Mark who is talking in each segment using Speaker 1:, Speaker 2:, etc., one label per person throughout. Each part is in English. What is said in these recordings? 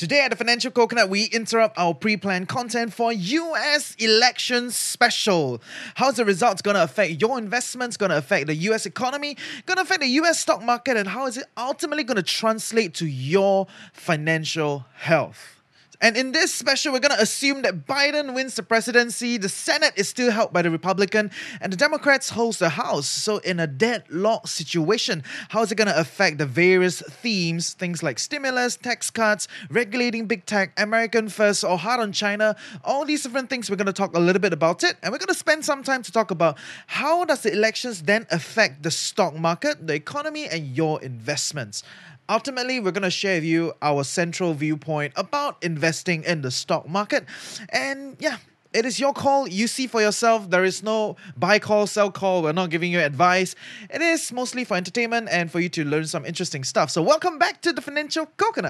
Speaker 1: Today at the Financial Coconut, we interrupt our pre planned content for US election special. How's the results going to affect your investments, going to affect the US economy, going to affect the US stock market, and how is it ultimately going to translate to your financial health? And in this special, we're going to assume that Biden wins the presidency, the Senate is still held by the Republican, and the Democrats hold the House. So, in a deadlock situation, how is it going to affect the various themes, things like stimulus, tax cuts, regulating big tech, American first, or hard on China? All these different things, we're going to talk a little bit about it. And we're going to spend some time to talk about how does the elections then affect the stock market, the economy, and your investments. Ultimately, we're going to share with you our central viewpoint about investing in the stock market. And yeah, it is your call. You see for yourself. There is no buy call, sell call. We're not giving you advice. It is mostly for entertainment and for you to learn some interesting stuff. So, welcome back to the Financial Coconut.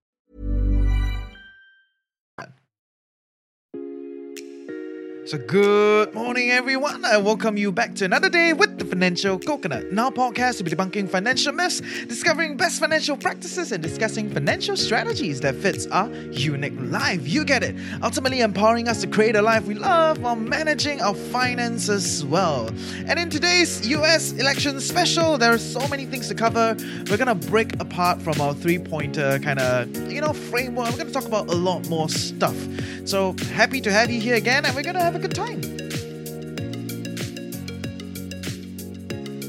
Speaker 1: So, good morning, everyone. I welcome you back to another day with the Financial Coconut. Now, podcast, we'll be debunking financial myths, discovering best financial practices, and discussing financial strategies that fits our unique life. You get it. Ultimately, empowering us to create a life we love while managing our finances well. And in today's US election special, there are so many things to cover. We're gonna break apart from our three-pointer kind of, you know, framework. We're gonna talk about a lot more stuff. So happy to have you here again, and we're gonna have a good time.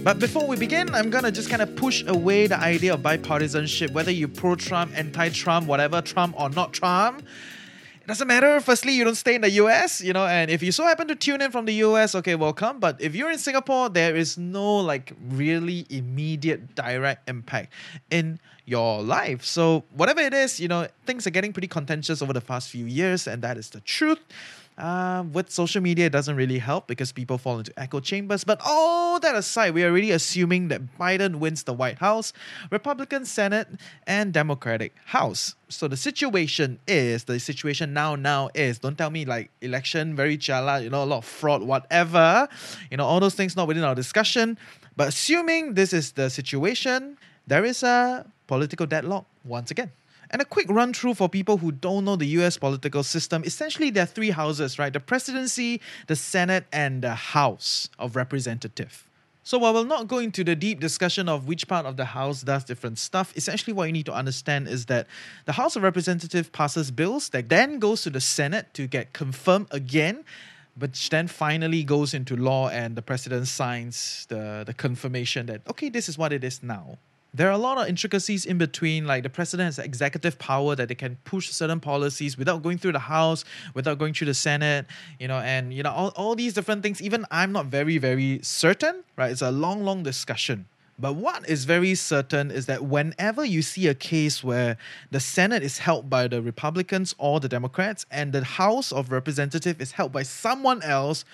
Speaker 1: But before we begin, I'm gonna just kind of push away the idea of bipartisanship, whether you're pro Trump, anti Trump, whatever, Trump or not Trump. It doesn't matter. Firstly, you don't stay in the US, you know, and if you so happen to tune in from the US, okay, welcome. But if you're in Singapore, there is no like really immediate direct impact in your life. So, whatever it is, you know, things are getting pretty contentious over the past few years, and that is the truth. Uh, with social media, it doesn't really help because people fall into echo chambers. But all that aside, we are already assuming that Biden wins the White House, Republican Senate, and Democratic House. So the situation is the situation now. Now is don't tell me like election very chala, you know, a lot of fraud, whatever. You know, all those things not within our discussion. But assuming this is the situation, there is a political deadlock once again. And a quick run through for people who don't know the US political system. Essentially, there are three houses, right? The presidency, the Senate, and the House of Representative. So while we'll not go into the deep discussion of which part of the House does different stuff, essentially what you need to understand is that the House of Representative passes bills that then goes to the Senate to get confirmed again, which then finally goes into law and the president signs the, the confirmation that okay, this is what it is now there are a lot of intricacies in between. Like the president has executive power that they can push certain policies without going through the House, without going through the Senate, you know, and you know all, all these different things. Even I'm not very very certain. Right, it's a long long discussion. But what is very certain is that whenever you see a case where the Senate is held by the Republicans or the Democrats and the House of Representatives is held by someone else,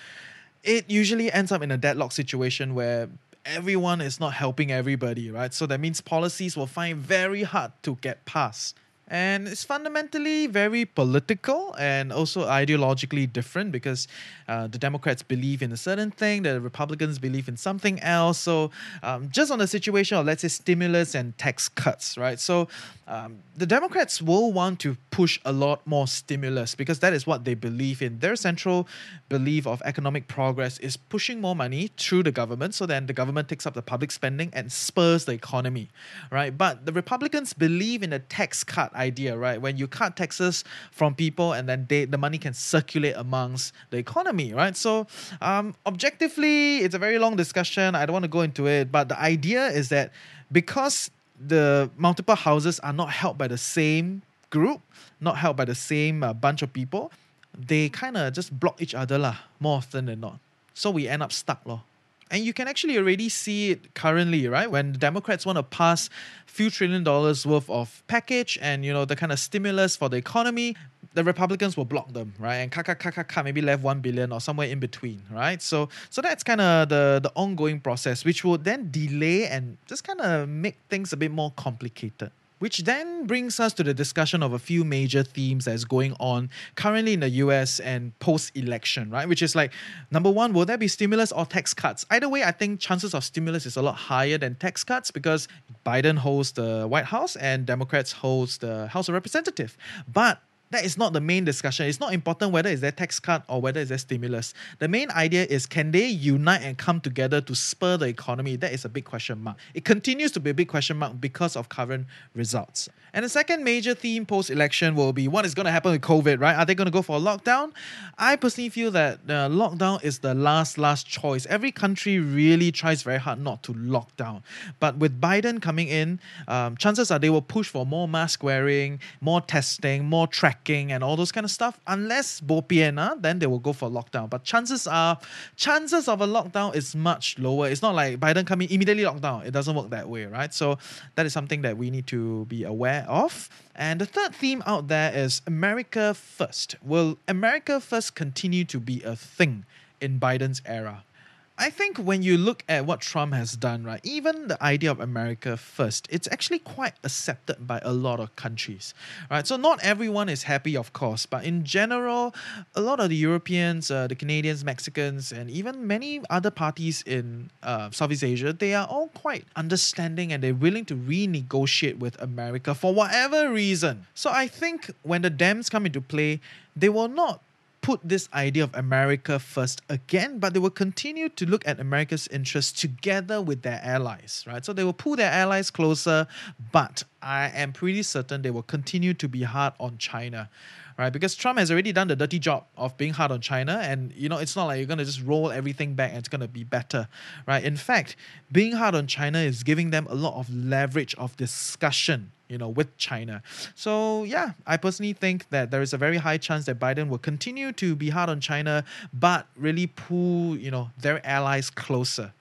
Speaker 1: it usually ends up in a deadlock situation where everyone is not helping everybody, right? So that means policies will find very hard to get passed. And it's fundamentally very political and also ideologically different because uh, the Democrats believe in a certain thing, the Republicans believe in something else. So, um, just on the situation of, let's say, stimulus and tax cuts, right? So, um, the Democrats will want to push a lot more stimulus because that is what they believe in. Their central belief of economic progress is pushing more money through the government so then the government takes up the public spending and spurs the economy, right? But the Republicans believe in a tax cut idea, right? When you cut taxes from people and then they, the money can circulate amongst the economy, right? So, um, objectively, it's a very long discussion. I don't want to go into it, but the idea is that because the multiple houses are not held by the same group, not held by the same uh, bunch of people, they kind of just block each other lah, more often than not. So we end up stuck lor. And you can actually already see it currently, right? When Democrats want to pass few trillion dollars worth of package and you know the kind of stimulus for the economy, the Republicans will block them, right? And kaka kaka kaka maybe left one billion or somewhere in between, right? So so that's kind of the the ongoing process, which will then delay and just kind of make things a bit more complicated. Which then brings us to the discussion of a few major themes that's going on currently in the US and post election, right? Which is like, number one, will there be stimulus or tax cuts? Either way, I think chances of stimulus is a lot higher than tax cuts because Biden holds the White House and Democrats holds the House of Representatives. But that is not the main discussion. It's not important whether it's their tax cut or whether it's their stimulus. The main idea is can they unite and come together to spur the economy? That is a big question mark. It continues to be a big question mark because of current results. And the second major theme post election will be what is going to happen with COVID, right? Are they going to go for a lockdown? I personally feel that the lockdown is the last, last choice. Every country really tries very hard not to lock down. But with Biden coming in, um, chances are they will push for more mask wearing, more testing, more tracking and all those kind of stuff. Unless bo uh, then they will go for lockdown. But chances are, chances of a lockdown is much lower. It's not like Biden coming immediately lockdown. It doesn't work that way, right? So that is something that we need to be aware of. And the third theme out there is America First. Will America First continue to be a thing in Biden's era? I think when you look at what Trump has done, right, even the idea of America first, it's actually quite accepted by a lot of countries, right? So not everyone is happy, of course, but in general, a lot of the Europeans, uh, the Canadians, Mexicans, and even many other parties in uh, Southeast Asia, they are all quite understanding and they're willing to renegotiate with America for whatever reason. So I think when the Dems come into play, they will not put this idea of America first again, but they will continue to look at America's interests together with their allies, right? So they will pull their allies closer, but I am pretty certain they will continue to be hard on China right? Because Trump has already done the dirty job of being hard on China, and you know it's not like you're gonna just roll everything back and it's gonna be better, right? In fact, being hard on China is giving them a lot of leverage of discussion, you know, with China. So yeah, I personally think that there is a very high chance that Biden will continue to be hard on China, but really pull you know their allies closer.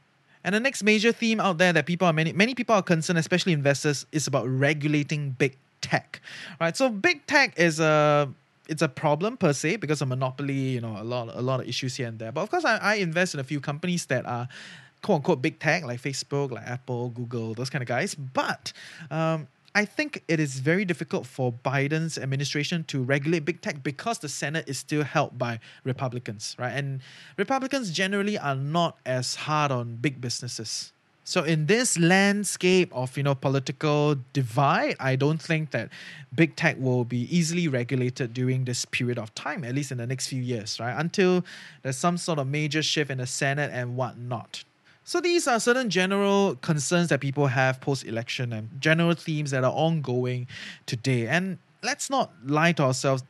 Speaker 1: And the next major theme out there that people are many many people are concerned, especially investors, is about regulating big tech. Right. So big tech is a it's a problem per se because of monopoly, you know, a lot a lot of issues here and there. But of course, I, I invest in a few companies that are quote unquote big tech like Facebook, like Apple, Google, those kind of guys. But um, I think it is very difficult for Biden's administration to regulate big tech because the Senate is still held by Republicans, right? And Republicans generally are not as hard on big businesses. So in this landscape of you know political divide, I don't think that big tech will be easily regulated during this period of time, at least in the next few years, right? Until there's some sort of major shift in the Senate and whatnot. So these are certain general concerns that people have post-election and general themes that are ongoing today. And let's not lie to ourselves.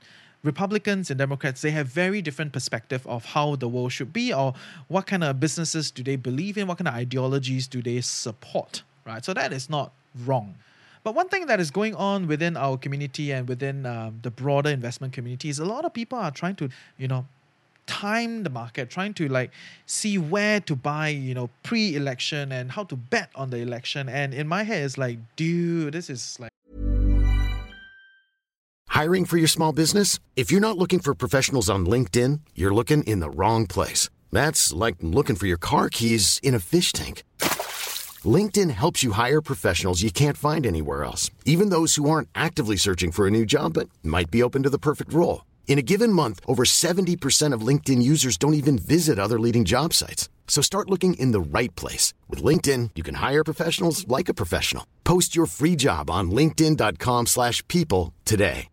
Speaker 1: Republicans and Democrats, they have very different perspective of how the world should be or what kind of businesses do they believe in, what kind of ideologies do they support, right? So that is not wrong. But one thing that is going on within our community and within um, the broader investment community is a lot of people are trying to, you know, time the market, trying to like see where to buy, you know, pre-election and how to bet on the election. And in my head, it's like, dude, this is like
Speaker 2: Hiring for your small business? If you're not looking for professionals on LinkedIn, you're looking in the wrong place. That's like looking for your car keys in a fish tank. LinkedIn helps you hire professionals you can't find anywhere else, even those who aren't actively searching for a new job but might be open to the perfect role. In a given month, over 70% of LinkedIn users don't even visit other leading job sites. So start looking in the right place. With LinkedIn, you can hire professionals like a professional. Post your free job on linkedin.com slash people today.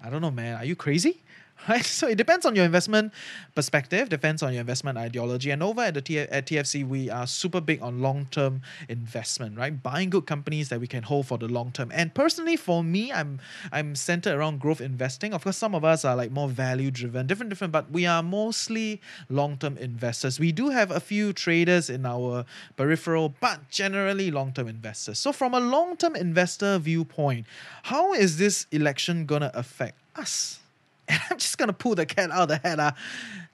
Speaker 1: I don't know, man. Are you crazy? Right? So it depends on your investment perspective, depends on your investment ideology. And over at the T- at TFC, we are super big on long term investment, right? Buying good companies that we can hold for the long term. And personally, for me, I'm I'm centered around growth investing. Of course, some of us are like more value driven, different, different, but we are mostly long term investors. We do have a few traders in our peripheral, but generally long term investors. So from a long term investor viewpoint, how is this election gonna affect us? And I'm just gonna pull the cat out of the hat. Uh.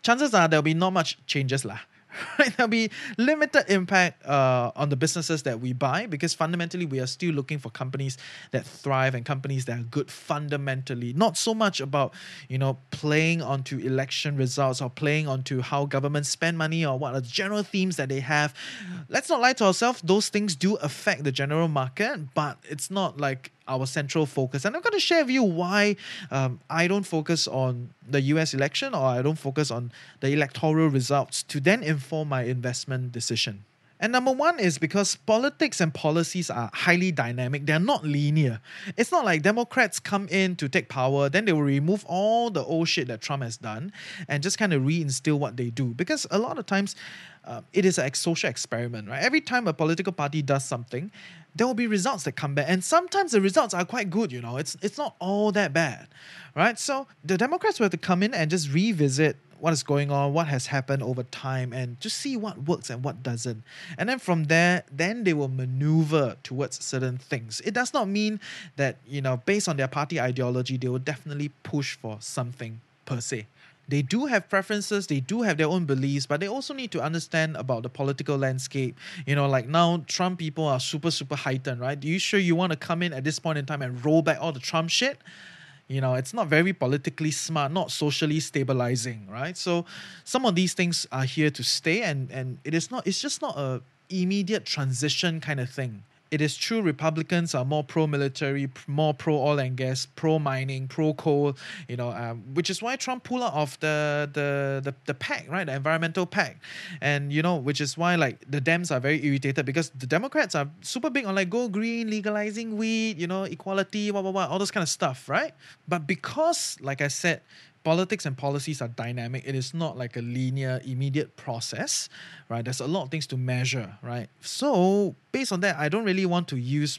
Speaker 1: chances are there'll be not much changes lah. Right? There'll be limited impact uh, on the businesses that we buy because fundamentally we are still looking for companies that thrive and companies that are good fundamentally. Not so much about you know playing onto election results or playing onto how governments spend money or what are the general themes that they have. Let's not lie to ourselves; those things do affect the general market, but it's not like our central focus. And I'm going to share with you why um, I don't focus on the US election or I don't focus on the electoral results to then inform my investment decision. And number one is because politics and policies are highly dynamic. They're not linear. It's not like Democrats come in to take power, then they will remove all the old shit that Trump has done and just kind of reinstill what they do. Because a lot of times, uh, it is a social experiment, right? Every time a political party does something, there will be results that come back, and sometimes the results are quite good. You know, it's it's not all that bad, right? So the Democrats will have to come in and just revisit what is going on, what has happened over time, and just see what works and what doesn't. And then from there, then they will maneuver towards certain things. It does not mean that you know, based on their party ideology, they will definitely push for something per se they do have preferences they do have their own beliefs but they also need to understand about the political landscape. You know like now trump people are super super heightened right? Do you sure you want to come in at this point in time and roll back all the trump shit? You know it's not very politically smart not socially stabilizing right? So some of these things are here to stay and and it is not it's just not a immediate transition kind of thing it is true Republicans are more pro-military, more pro-oil and gas, pro-mining, pro-coal, you know, um, which is why Trump pulled out of the, the the the pact, right, the environmental pact, and you know, which is why like the Dems are very irritated because the Democrats are super big on like go green, legalizing weed, you know, equality, blah blah blah, all those kind of stuff, right? But because, like I said, politics and policies are dynamic. It is not like a linear, immediate process, right? There's a lot of things to measure, right? So, based on that, I don't really want to use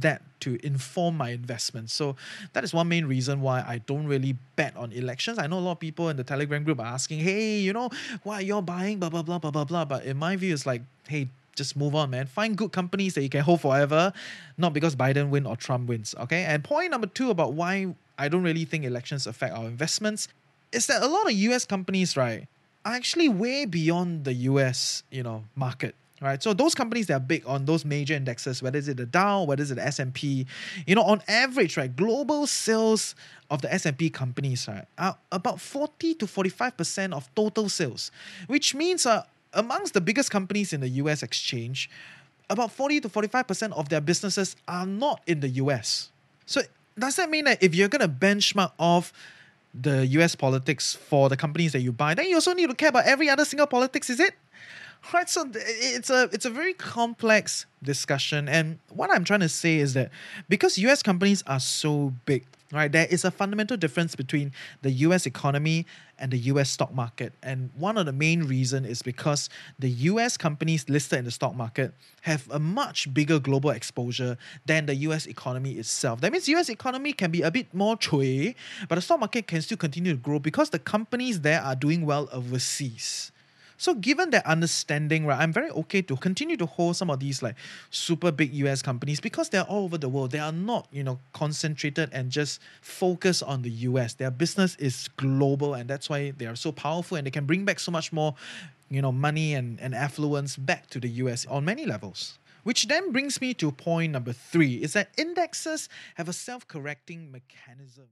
Speaker 1: that to inform my investments. So that is one main reason why I don't really bet on elections. I know a lot of people in the Telegram group are asking, hey, you know, why you're buying, blah, blah, blah, blah, blah, blah. But in my view, it's like, hey, just move on, man. Find good companies that you can hold forever, not because Biden win or Trump wins. Okay. And point number two about why I don't really think elections affect our investments is that a lot of US companies, right, are actually way beyond the US, you know, market. Right, so those companies that are big on those major indexes, whether it's the Dow, whether it's the S and P, you know, on average, right, global sales of the S and P companies, right, are about forty to forty five percent of total sales, which means, uh, amongst the biggest companies in the U.S. exchange, about forty to forty five percent of their businesses are not in the U.S. So does that mean that if you're going to benchmark off the US politics for the companies that you buy, then you also need to care about every other single politics, is it? Right, so it's a it's a very complex discussion, and what I'm trying to say is that because U.S. companies are so big, right, there is a fundamental difference between the U.S. economy and the US stock market. And one of the main reason is because the US companies listed in the stock market have a much bigger global exposure than the US economy itself. That means US economy can be a bit more chui, but the stock market can still continue to grow because the companies there are doing well overseas. So given that understanding, right, I'm very okay to continue to hold some of these like super big US companies because they're all over the world. They are not, you know, concentrated and just focused on the US. Their business is global and that's why they are so powerful and they can bring back so much more, you know, money and, and affluence back to the US on many levels. Which then brings me to point number three is that indexes have a self-correcting mechanism.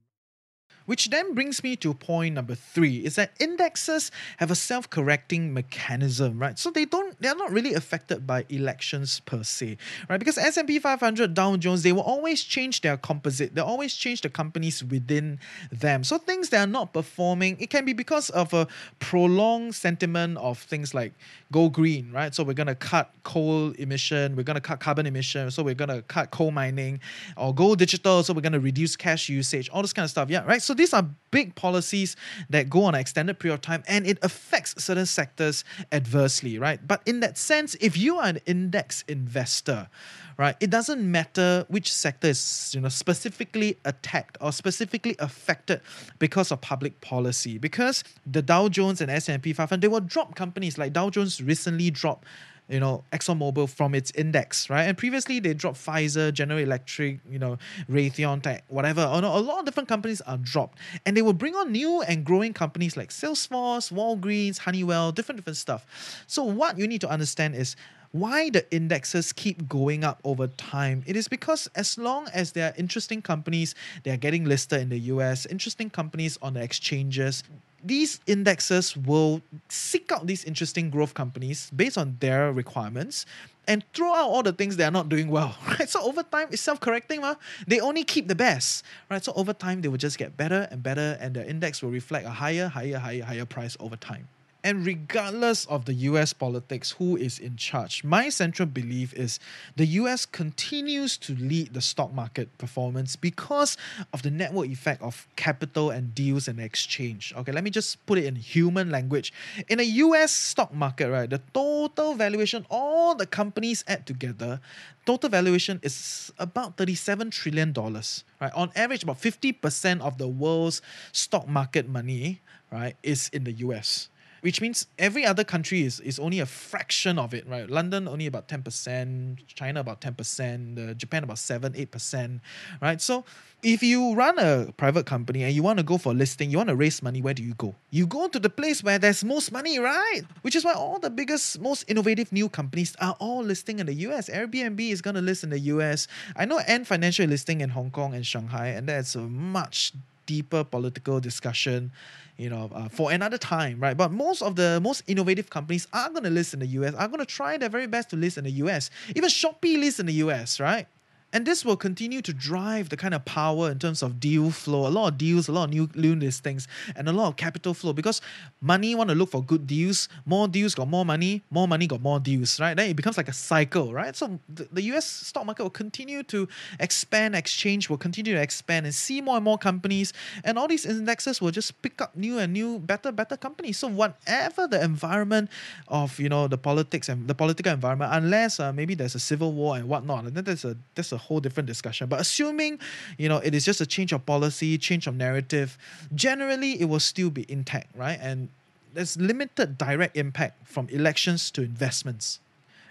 Speaker 1: Which then brings me to point number three is that indexes have a self-correcting mechanism, right? So they don't they're not really affected by elections per se, right? Because S&P 500, Dow Jones, they will always change their composite. They always change the companies within them. So things that are not performing, it can be because of a prolonged sentiment of things like go green, right? So we're gonna cut coal emission, we're gonna cut carbon emission, so we're gonna cut coal mining, or go digital, so we're gonna reduce cash usage, all this kind of stuff. Yeah, right. So these are big policies that go on an extended period of time and it affects certain sectors adversely, right? But in that sense, if you are an index investor, right, it doesn't matter which sector is you know specifically attacked or specifically affected because of public policy. Because the Dow Jones and S&P 500, they will drop companies like Dow Jones recently dropped you know, ExxonMobil from its index, right? And previously they dropped Pfizer, General Electric, you know, Raytheon Tech, whatever. Oh, a lot of different companies are dropped. And they will bring on new and growing companies like Salesforce, Walgreens, Honeywell, different different stuff. So what you need to understand is why the indexes keep going up over time. It is because as long as there are interesting companies, they are getting listed in the US, interesting companies on the exchanges, these indexes will seek out these interesting growth companies based on their requirements and throw out all the things they are not doing well, right? So over time, it's self-correcting, ma. They only keep the best, right? So over time, they will just get better and better, and the index will reflect a higher, higher, higher, higher price over time. And regardless of the US politics, who is in charge, my central belief is the US continues to lead the stock market performance because of the network effect of capital and deals and exchange. Okay, let me just put it in human language. In a US stock market, right, the total valuation, all the companies add together, total valuation is about $37 trillion. Right? On average, about 50% of the world's stock market money right, is in the US which means every other country is, is only a fraction of it, right? London only about 10%, China about 10%, uh, Japan about 7 8%, right? So if you run a private company and you want to go for listing, you want to raise money, where do you go? You go to the place where there's most money, right? Which is why all the biggest, most innovative new companies are all listing in the US. Airbnb is going to list in the US. I know Ant Financial listing in Hong Kong and Shanghai, and that's a much deeper political discussion you know, uh, for another time, right? But most of the most innovative companies are going to list in the US, are going to try their very best to list in the US. Even Shopee lists in the US, right? And this will continue to drive the kind of power in terms of deal flow, a lot of deals, a lot of new, new listings, and a lot of capital flow because money want to look for good deals. More deals got more money, more money got more deals, right? Then it becomes like a cycle, right? So the, the US stock market will continue to expand, exchange will continue to expand and see more and more companies, and all these indexes will just pick up new and new, better, better companies. So whatever the environment of you know the politics and the political environment, unless uh, maybe there's a civil war and whatnot, then there's a there's a whole different discussion. But assuming, you know, it is just a change of policy, change of narrative, generally it will still be intact, right? And there's limited direct impact from elections to investments.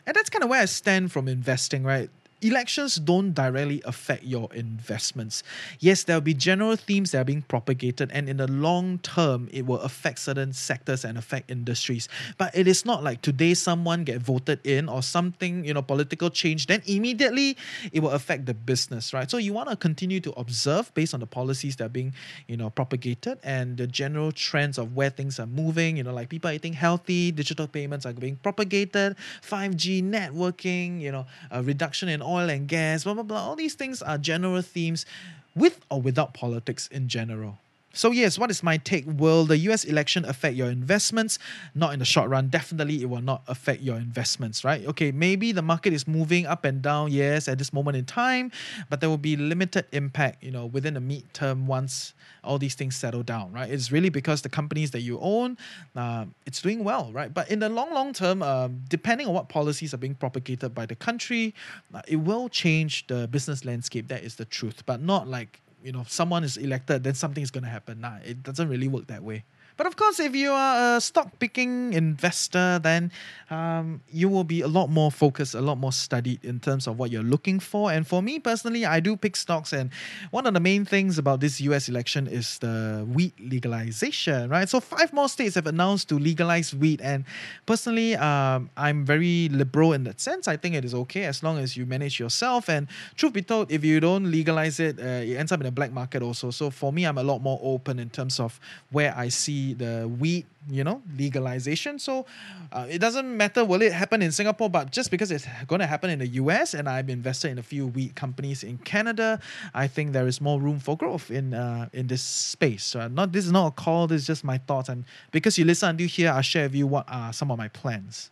Speaker 1: And that's kind of where I stand from investing, right? Elections don't directly affect your investments. Yes, there will be general themes that are being propagated, and in the long term, it will affect certain sectors and affect industries. But it is not like today someone get voted in or something, you know, political change, then immediately it will affect the business, right? So you want to continue to observe based on the policies that are being, you know, propagated and the general trends of where things are moving, you know, like people eating healthy, digital payments are being propagated, 5G networking, you know, a reduction in oil and gas, blah, blah, blah. All these things are general themes with or without politics in general. So, yes, what is my take? Will the US election affect your investments? Not in the short run. Definitely, it will not affect your investments, right? Okay, maybe the market is moving up and down, yes, at this moment in time, but there will be limited impact, you know, within the midterm once all these things settle down, right? It's really because the companies that you own, uh, it's doing well, right? But in the long, long term, uh, depending on what policies are being propagated by the country, uh, it will change the business landscape. That is the truth, but not like you know someone is elected then something is going to happen. Nah it doesn't really work that way but of course, if you are a stock picking investor, then um, you will be a lot more focused, a lot more studied in terms of what you're looking for. And for me personally, I do pick stocks. And one of the main things about this US election is the weed legalization, right? So, five more states have announced to legalize weed. And personally, um, I'm very liberal in that sense. I think it is okay as long as you manage yourself. And truth be told, if you don't legalize it, uh, it ends up in the black market also. So, for me, I'm a lot more open in terms of where I see the weed you know legalization. So uh, it doesn't matter will it happen in singapore but just because it's going to happen in the us and i've invested in a few weed companies in canada i think there is more room for growth in uh, in this space. So not this is not a call this is just my thoughts. And because you listen until here i share with you what are some of my plans.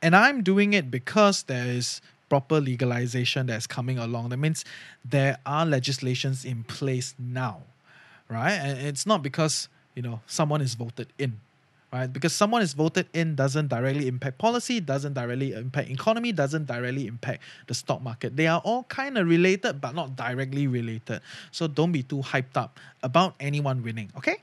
Speaker 1: And i'm doing it because there is proper legalization that's coming along. That means there are legislations in place now right? And it's not because you know someone is voted in right? Because someone is voted in doesn't directly impact policy doesn't directly impact economy doesn't directly impact the stock market. They are all kind of related but not directly related. So don't be too hyped up about anyone winning okay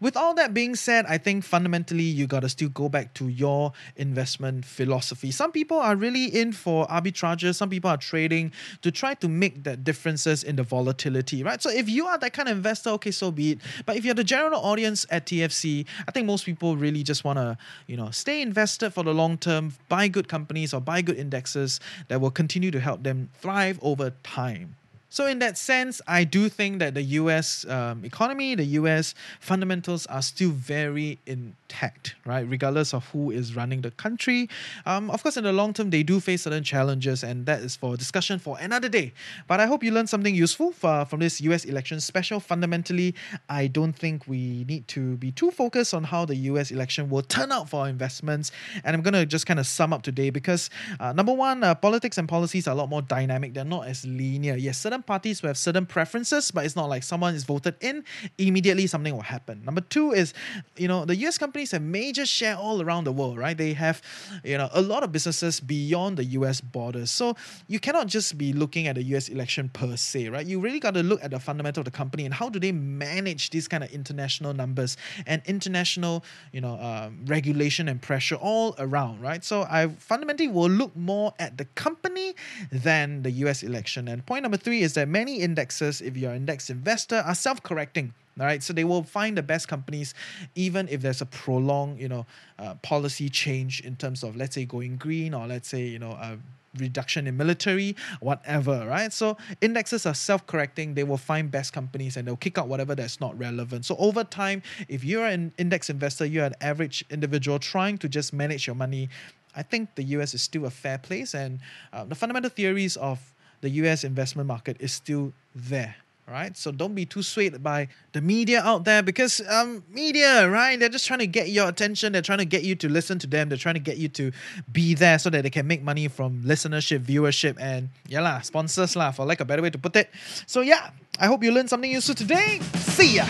Speaker 1: with all that being said, I think fundamentally you got to still go back to your investment philosophy. Some people are really in for arbitrages, some people are trading to try to make that differences in the volatility, right? So if you are that kind of investor, okay, so be it. But if you're the general audience at TFC, I think most people really just want to, you know, stay invested for the long term, buy good companies or buy good indexes that will continue to help them thrive over time. So, in that sense, I do think that the US um, economy, the US fundamentals are still very intact, right? Regardless of who is running the country. Um, of course, in the long term, they do face certain challenges, and that is for discussion for another day. But I hope you learned something useful for, from this US election special. Fundamentally, I don't think we need to be too focused on how the US election will turn out for our investments. And I'm going to just kind of sum up today because, uh, number one, uh, politics and policies are a lot more dynamic, they're not as linear. Yes, certain parties will have certain preferences, but it's not like someone is voted in, immediately something will happen. Number two is, you know, the US companies have major share all around the world, right? They have, you know, a lot of businesses beyond the US borders. So you cannot just be looking at the US election per se, right? You really got to look at the fundamental of the company and how do they manage these kind of international numbers and international, you know, um, regulation and pressure all around, right? So I fundamentally will look more at the company than the US election. And point number three is that many indexes, if you're an index investor, are self-correcting. All right, so they will find the best companies, even if there's a prolonged, you know, uh, policy change in terms of, let's say, going green or let's say, you know, a reduction in military, whatever, right? So indexes are self-correcting. They will find best companies and they'll kick out whatever that's not relevant. So over time, if you're an index investor, you're an average individual trying to just manage your money. I think the US is still a fair place, and uh, the fundamental theories of the US investment market is still there. Right, so don't be too swayed by the media out there because um media, right? They're just trying to get your attention. They're trying to get you to listen to them. They're trying to get you to be there so that they can make money from listenership, viewership, and yeah lah, sponsors lah, for like a better way to put it. So yeah, I hope you learned something useful today. See ya.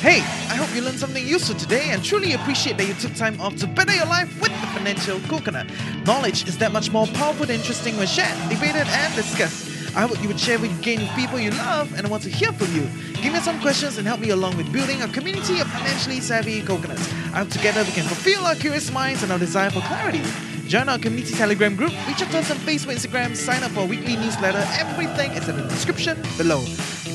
Speaker 1: Hey, I hope you learned something useful today and truly appreciate that you took time off to better your life with the Financial Coconut. Knowledge is that much more powerful and interesting when shared, debated, and discussed. I hope you would share with gain with people you love and want to hear from you. Give me some questions and help me along with building a community of financially savvy coconuts. I hope together we can fulfill our curious minds and our desire for clarity. Join our community Telegram group, reach out to us on Facebook, Instagram, sign up for our weekly newsletter. Everything is in the description below.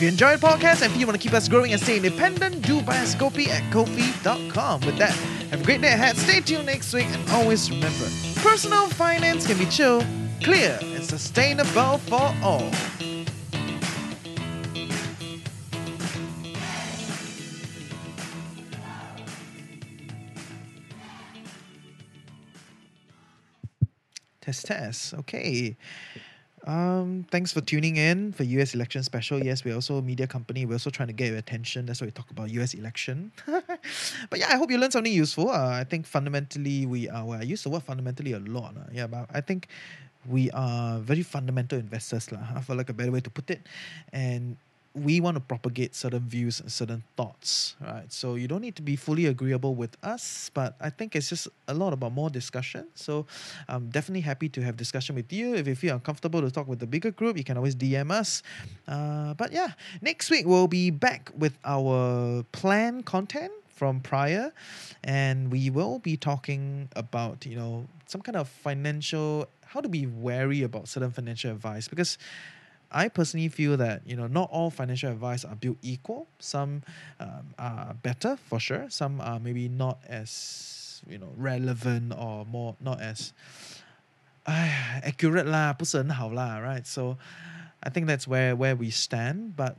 Speaker 1: If you enjoy the podcast and if you want to keep us growing and stay independent, do buy us Ko-fi at Ko-fi.com. With that, have a great day ahead. Stay tuned next week and always remember, personal finance can be chill, clear, and sustainable for all. Test test. Okay. Um, thanks for tuning in for US election special. Yes, we're also a media company. We're also trying to get your attention. That's why we talk about US election. but yeah, I hope you learned something useful. Uh, I think fundamentally we are. Well, I use the word fundamentally a lot. Uh, yeah, but I think we are very fundamental investors, lah. for like a better way to put it, and we want to propagate certain views and certain thoughts, right? So you don't need to be fully agreeable with us, but I think it's just a lot about more discussion. So I'm definitely happy to have discussion with you. If you feel uncomfortable to talk with the bigger group, you can always DM us. Uh, but yeah, next week we'll be back with our plan content from prior, and we will be talking about you know some kind of financial how to be wary about certain financial advice because I personally feel that you know not all financial advice are built equal. Some um, are better for sure. Some are maybe not as you know relevant or more not as uh, accurate lah, 不是很好啦, right? So I think that's where where we stand. But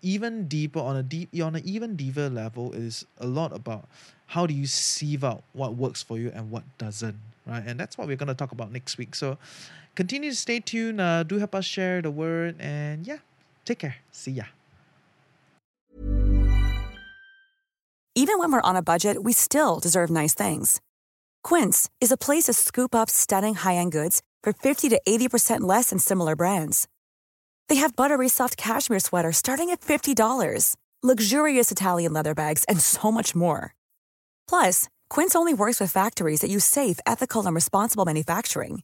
Speaker 1: even deeper on a deep on an even deeper level is a lot about how do you sieve out what works for you and what doesn't, right? And that's what we're gonna talk about next week. So continue to stay tuned. Uh, do help us share the word. And yeah, take care. See ya.
Speaker 3: Even when we're on a budget, we still deserve nice things. Quince is a place to scoop up stunning high end goods for 50 to 80% less than similar brands. They have buttery soft cashmere sweaters starting at $50, luxurious Italian leather bags, and so much more. Plus, Quince only works with factories that use safe, ethical, and responsible manufacturing.